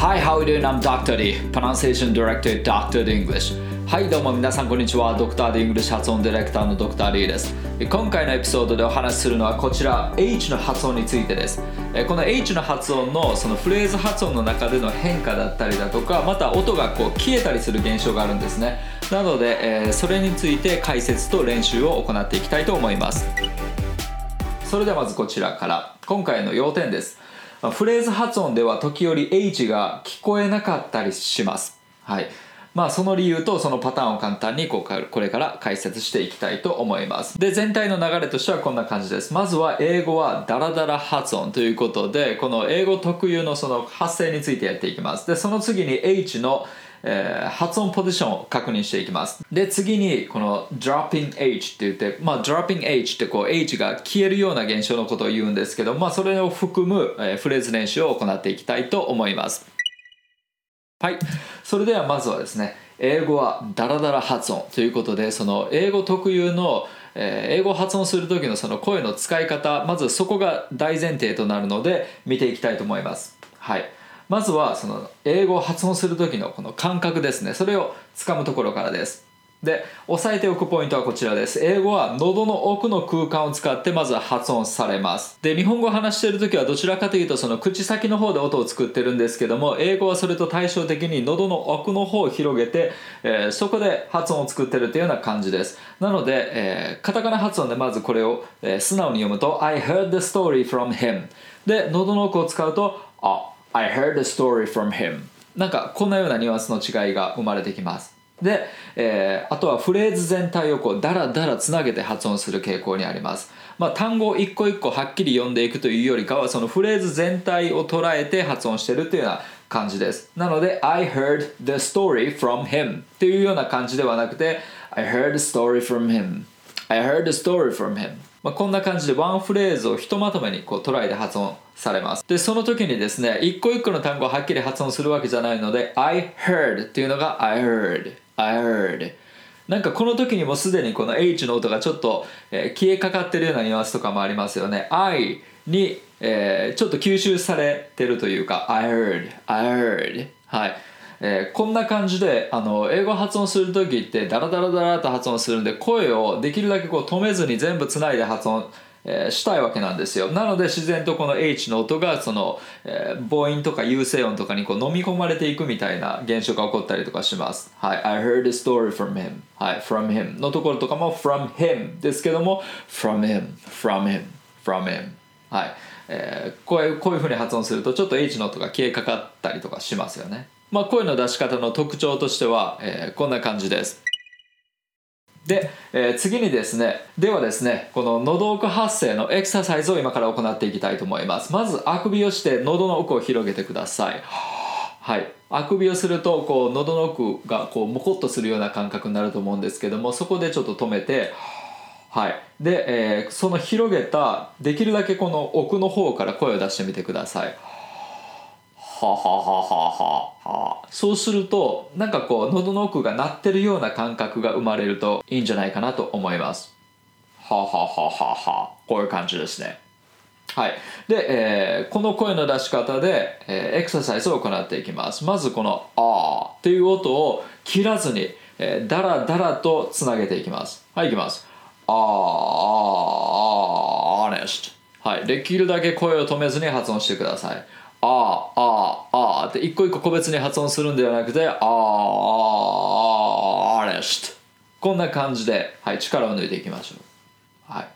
Hi, how are you? Doing? I'm Dr. D, Pronunciation Director Dr. D English. はい、どうも皆さんこんにちは。ドクター D English 発音ディレクターのドクター D です。今回のエピソードでお話しするのはこちら H の発音についてです。この H の発音のそのフレーズ発音の中での変化だったりだとか、また音がこう消えたりする現象があるんですね。なので、え、それについて解説と練習を行っていきたいと思います。それではまずこちらから今回の要点です。フレーズ発音では時折 H が聞こえなかったりします。はい。まあその理由とそのパターンを簡単にこうこれから解説していきたいと思います。で、全体の流れとしてはこんな感じです。まずは英語はダラダラ発音ということで、この英語特有のその発声についてやっていきます。で、その次に H のえー、発音ポジションを確認していきます。で、次にこの dropping H って言って、まあ dropping H ってこう H が消えるような現象のことを言うんですけど、まあそれを含む、えー、フレーズ練習を行っていきたいと思います。はい。それではまずはですね、英語はダラダラ発音ということで、その英語特有のえ英語発音する時のその声の使い方まずそこが大前提となるので見ていきたいと思いますはいまずはその英語を発音する時のこの感覚ですね。それをつかむところからです。で押さえておくポイントはこちらです。英語は喉の奥の空間を使ってまずは発音されます。で日本語を話している時はどちらかというとその口先の方で音を作ってるんですけども英語はそれと対照的に喉の奥の方を広げて、えー、そこで発音を作ってるというような感じです。なので、えー、カタカナ発音でまずこれを、えー、素直に読むと I heard the story from him で喉の奥を使うとあ I heard a story from him. なんかこんなようなニュアンスの違いが生まれてきます。で、えー、あとはフレーズ全体をこうダラダラつなげて発音する傾向にあります、まあ、単語を一個一個はっきり読んでいくというよりかはそのフレーズ全体を捉えて発音してるというような感じです。なので I heard the story from him っていうような感じではなくて I heard a story from him. I heard a story from him. まあ、こんな感じでワンフレーズをひとまとめにこう捉えて発音されます。で、その時にですね、一個一個の単語をはっきり発音するわけじゃないので、I heard っていうのが I heard, I heard なんかこの時にもすでにこの H の音がちょっと、え、消えかかってるようなニュアンスとかもありますよね。I に、えー、ちょっと吸収されてるというか I heard, I heard はい。えー、こんな感じであの英語発音する時ってダラダラダラと発音するんで声をできるだけこう止めずに全部つないで発音えー、したいわけなんですよ。なので自然とこの H の音がその、えー、母音とか有声音とかにこう飲み込まれていくみたいな現象が起こったりとかします。はい。I heard a story from him. はい。from him. のところとかも from him ですけども from him. from him. from him. はい、えー、こういうこういうふうに発音するとちょっと H の音が消えかかったりとかしますよね。まあ、声の出し方の特徴としては、えー、こんな感じです。で、えー、次にですね、ではですね、この喉奥発声のエクササイズを今から行っていきたいと思います。まず、あくびをして喉の奥を広げてください。はい。あくびをすると、こう、喉の奥がこう、もこっとするような感覚になると思うんですけども、そこでちょっと止めて、はい。で、えー、その広げた、できるだけこの奥の方から声を出してみてください。ははははははそうするとなんかこう喉の奥が鳴ってるような感覚が生まれるといいんじゃないかなと思います。はははははこういう感じですね。はい。で、えー、この声の出し方で、えー、エクササイズを行っていきます。まずこの「あー」っていう音を切らずに、えー、だらだらとつなげていきます。はいいきます。あーあーあー honest はい。できるだけ声を止めずに発音してください。ああ、ああ、ああって一個一個個別に発音するんではなくて、ああ、ああ、honest。こんな感じで、はい、力を抜いていきましょう。はい。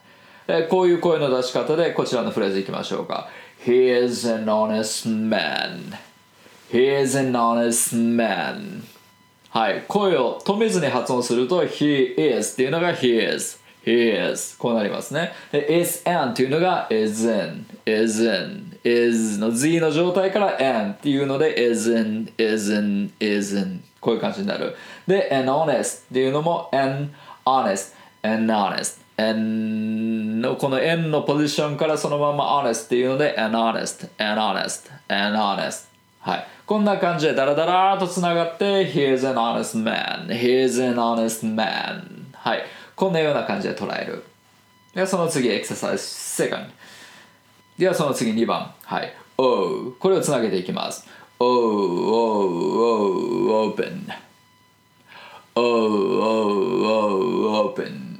えこういう声の出し方でこちらのフレーズいきましょうか。He is an honest man. He is an honest man. はい。声を止めずに発音すると He is っていうのが He is。He is こうなりますね。is and っていうのが is in, is in, is の z の状態から and っていうので is in, is in, is in こういう感じになる。で、an honest っていうのも and honest, and honest. and のこの n のポジションからそのまま honest っていうので an honest, and honest, and honest はい。こんな感じでダラダラとつながって He is an honest man, he is an honest man はい。こんなような感じで捉える。ではその次、エクササイズ、セカンド。ではその次2番。はい。O。これをつなげていきます。oh, oh, open. Oh, oh, oh, open.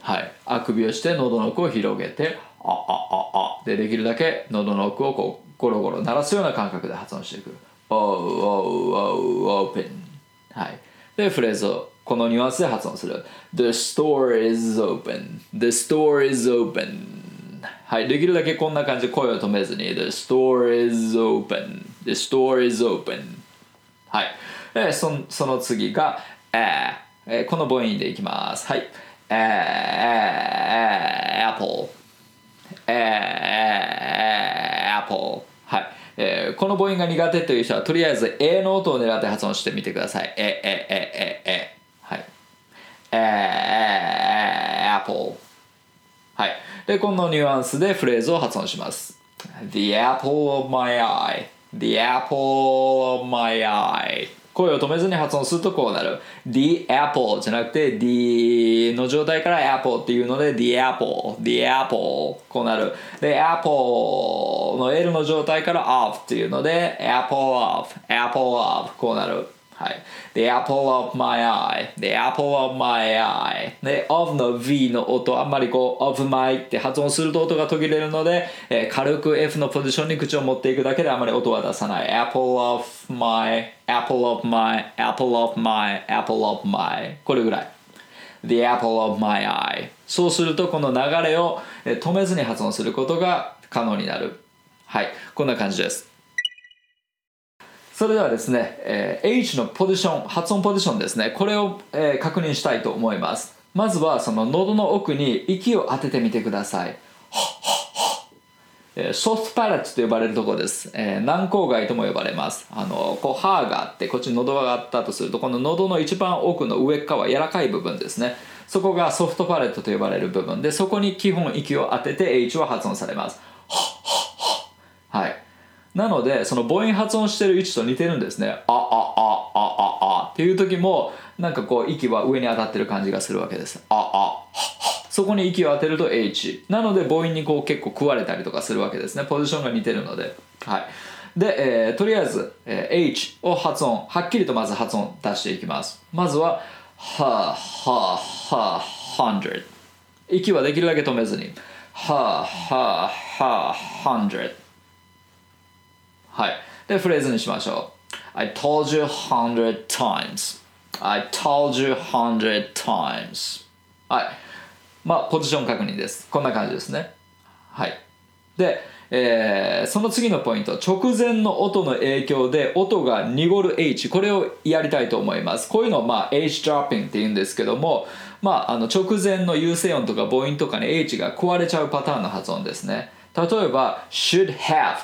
はい。あくびをして喉の奥を広げて、あ、あ、あ、あ。で、できるだけ喉の奥をこうゴロゴロ鳴らすような感覚で発音していく。oh, oh, oh, open. はい。で、フレーズをこのニュアンスで発音する。The store is open. The store is open. はい、できるだけこんな感じで声を止めずに。The store is open. The store is open. はい、えー、そその次が、えーえー、この母音でいきます。はい、えー、えー、apple えー、えー、apple はい、えー、この母音が苦手という人はとりあえず A の音を狙って発音してみてください。えー、えー、え、え、えー、えー、apple はい。で、このニュアンスでフレーズを発音します。The apple of my eye. The apple of my eye. 声を止めずに発音するとこうなる。The apple じゃなくて The の状態から apple っていうので The apple, The apple こうなる。で、apple の L の状態から of っていうので apple of, apple of こうなる。はい。The apple of my eye. The apple of my eye. で、of の V の音、あんまりこう、of my って発音すると音が途切れるので、えー、軽く F のポジションに口を持っていくだけであまり音は出さない。apple of my, apple of my, apple of my, apple of my これぐらい。The apple of my eye. そうするとこの流れを止めずに発音することが可能になる。はい。こんな感じです。それではですね、えー、H のポジション発音ポジションですねこれを、えー、確認したいと思います。まずはその喉の奥に息を当ててみてください。ソフトパレットと呼ばれるところです、えー、軟口蓋とも呼ばれます。あのこう歯があってこっちに喉があったとするとこの喉の一番奥の上側柔らかい部分ですね。そこがソフトパレットと呼ばれる部分でそこに基本息を当てて H は発音されます。なのでその母音発音してる位置と似てるんですね。ああああああ。あっていう時もなんかこう息は上に当たってる感じがするわけです。ああそこに息を当てると H なので母音にこう結構食われたりとかするわけですね。ポジションが似てるので。はい。で、えー、とりあえず、えー、H を発音。はっきりとまず発音出していきます。まずはははは100息はできるだけ止めずに。ははは100はい。で、フレーズにしましょう。I told you hundred times. I told you hundred times. はい。まあ、ポジション確認です。こんな感じですね。はい。で、えー、その次のポイント直前の音の影響で音が濁る H これをやりたいと思いますこういうのを、まあ、H ドロッピングって言うんですけども、まあ、あの直前の優勢音とか母音とかに H が壊れちゃうパターンの発音ですね例えば should have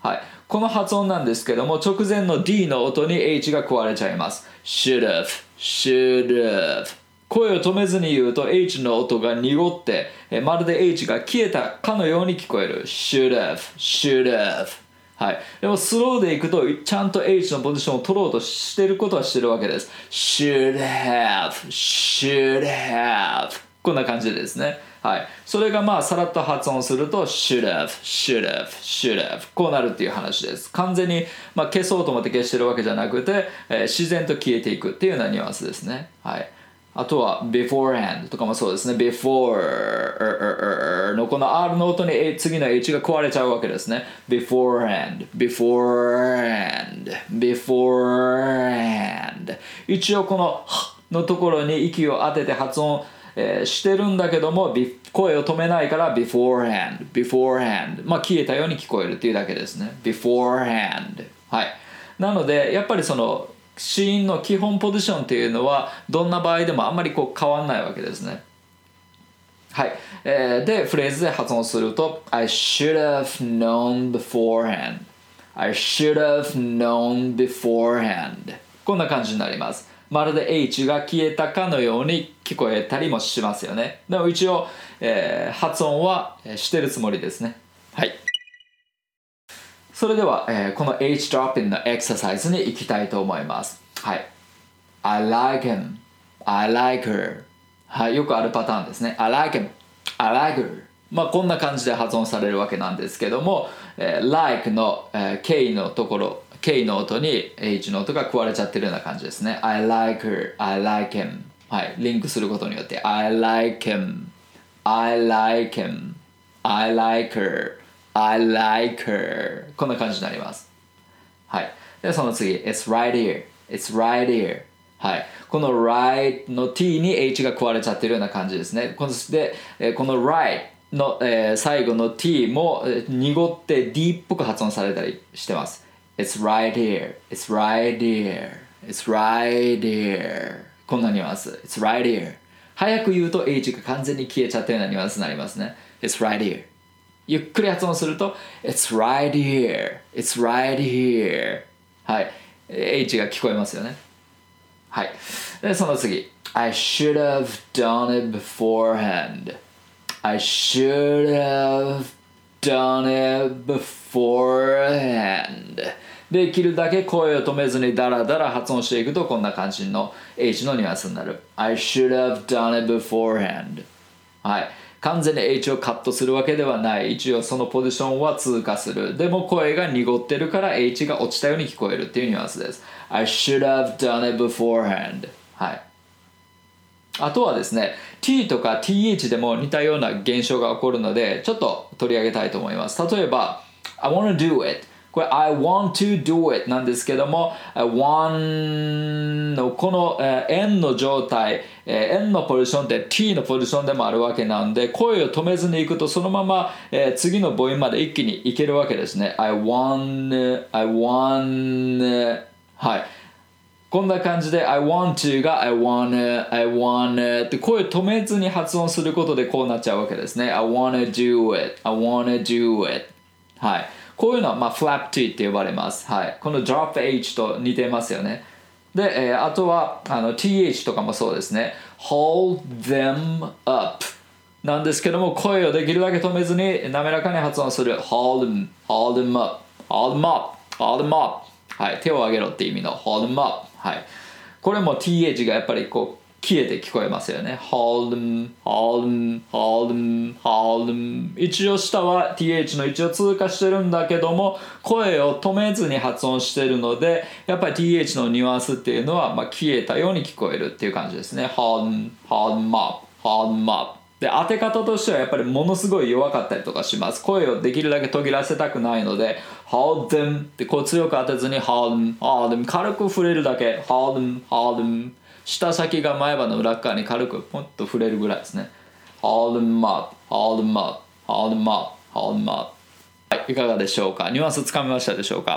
はいこの発音なんですけども直前の D の音に H が壊れちゃいます。should have should have 声を止めずに言うと H の音が濁ってまるで H が消えたかのように聞こえる。should have should have はい、でもスローでいくとちゃんと H のポジションを取ろうとしてることはしてるわけです。should have should have こんな感じですね。はい、それがまあさらっと発音すると should have, should have, should have こうなるっていう話です。完全にまあ消そうと思って消してるわけじゃなくて、えー、自然と消えていくっていうようなニュアンスですね。はい。あとは beforehand とかもそうですね。before のこの R の音に次の H が壊れちゃうわけですね。beforehand beforehand beforehand 一応こののところに息を当てて発音えー、してるんだけども声を止めないから beforehand beforehand まあ消えたように聞こえるっていうだけですね。beforehand はい。なのでやっぱりその死因の基本ポジションっていうのはどんな場合でもあんまりこう変わんないわけですね。はい、えー、でフレーズで発音すると I should have known beforehand I should have known beforehand こんな感じになります。まるで H が消えたかのように聞こえたりもしますよね。でも一応、えー、発音はしてるつもりですね。はい。それでは、えー、この H ドロッピングのエクササイズに行きたいと思います。はい。I like him. I like her. はい。よくあるパターンですね。I like him. I like her. まあこんな感じで発音されるわけなんですけども、えー like の、えー K のところ K の音に H の音が食われちゃってるような感じですね I like her I like him はいリンクすることによって I like him I like him I like her I like her こんな感じになりますはい。で、その次、It's right here. It's right here. はい。この right の t に h が食われちゃってるような感じですね。こので、この right の、えー最後の t も濁って d っぽく発音されたりしてます。It's right here. It's right here. It's right here. こんなニュアンス。It's right here. 早く言うと h が完全に消えちゃったようなニュアンスになりますね。It's right here. ゆっくり発音すると It's right here It's right here はい H が聞こえますよねはいでその次 I should have done it beforehand I should have done it beforehand. できるだけ声を止めずにダラダラ発音していくとこんな感じの H のニュアンスになる。I should have done it beforehand. はい。完全に H をカットするわけではない。一応そのポジションは通過する。でも声が濁ってるから H が落ちたように聞こえるっていうニュアンスです。I should have done it beforehand. はい。あとはですね T とか TH でも似たような現象が起こるのでちょっと取り上げたいと思います。例えば I wanna do it これ I want to do it なんですけども I want のこの、え円の状態、え円のポジションって T のポジションでもあるわけなんで声を止めずにいくとそのまま、次の母音まで一気にいけるわけですね。I want I want はい。こんな感じで I want to が I wanna I wanna って声止めずに発音することでこうなっちゃうわけですね。I wanna do it I wanna do it はい。こういうのはまあ flap t って呼ばれます。はい。この drop h と似てますよね。で、えーあとはあの th とかもそうですね。hold them up なんですけども声をできるだけ止めずに滑らかに発音する。hold them hold them up hold them up hold them up はい。手を挙げろって意味の hold them up はい。これも th がやっぱりこう消えて聞こえますよね。Hold them hold them hold them hold them 一応下は th の一応通過してるんだけども声を止めずに発音してるのでやっぱり th のニュアンスっていうのはまあ消えたように聞こえるっていう感じですね。Hold them hold them up hold them up で当て方としてはやっぱりものすごい弱かったりとかします。声をできるだけ途切らせたくないので hold them ってこう強く当てずに hold them hold them 軽く触れるだけ。hold them hold them 下先が前歯の裏側に軽くポンと触れるぐらいですね。hold them up hold them up hold them up hold them up はいいかがでしょうか？ニュアンスつかみましたでしょうか？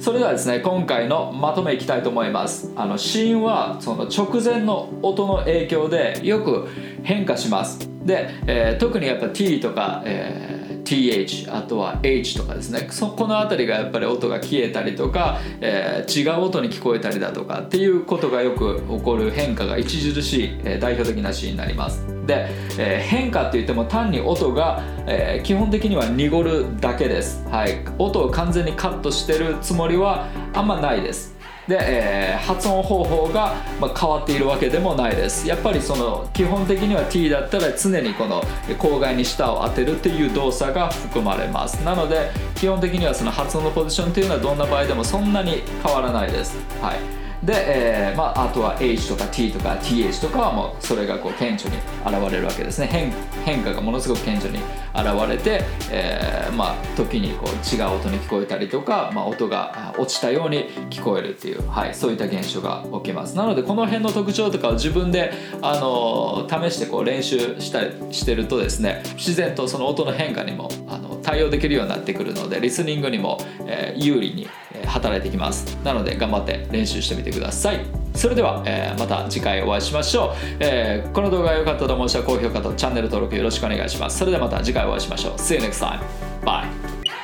それではですね今回のまとめいきたいと思います。あの子音はその直前の音の影響でよく変化します。で、えー特にやっぱ T とか、えー TH あとは H とかですね。そこの辺りがやっぱり音が消えたりとか、えー違う音に聞こえたりだとかっていうことがよく起こる変化が著しい、えー代表的なシーンになります。で、えー変化って言っても単に音が、えー基本的には濁るだけです、はい、音を完全にカットしてるつもりはあんまないです。で、えー発音方法が、ま、変わっているわけでもないです。やっぱりその基本的には T だったら常にこの口外に舌を当てるっていう動作が含まれます。なので基本的にはその発音のポジションっていうのはどんな場合でもそんなに変わらないです。はい。で、えーまあ、あとは H とか T とか TH とかはもうそれがこう顕著に現れるわけですね。変変化がものすごく顕著に現れて、えーまあ、時にこう違う音に聞こえたりとか、まあ、音が落ちたように聞こえるっていう、はい、そういった現象が起きます。なのでこの辺の特徴とかを自分で、あの試してこう練習したりしてるとですね自然とその音の変化にもあの対応できるようになってくるのでリスニングにも、えー有利にえ働いてきます。なので頑張って練習してみてください。それでは、えーまた次回お会いしましょう、えーこの動画が良かったと思う人は高評価とチャンネル登録よろしくお願いします。それではまた次回お会いしましょう。See you next time. Bye.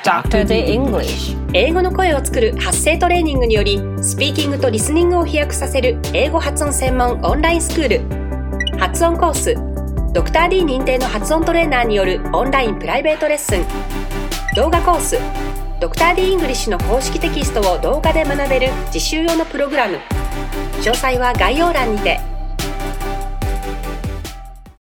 Dr. D English. 英語の声を作る発声トレーニングによりスピーキングとリスニングを飛躍させる英語発音専門オンラインスクール。発音コースドクター d 認定の発音トレーナーによるオンラインプライベートレッスン。動画コース。ドクター d イングリッシュの公式テキストを動画で学べる実習用のプログラム。詳細は概要欄にて。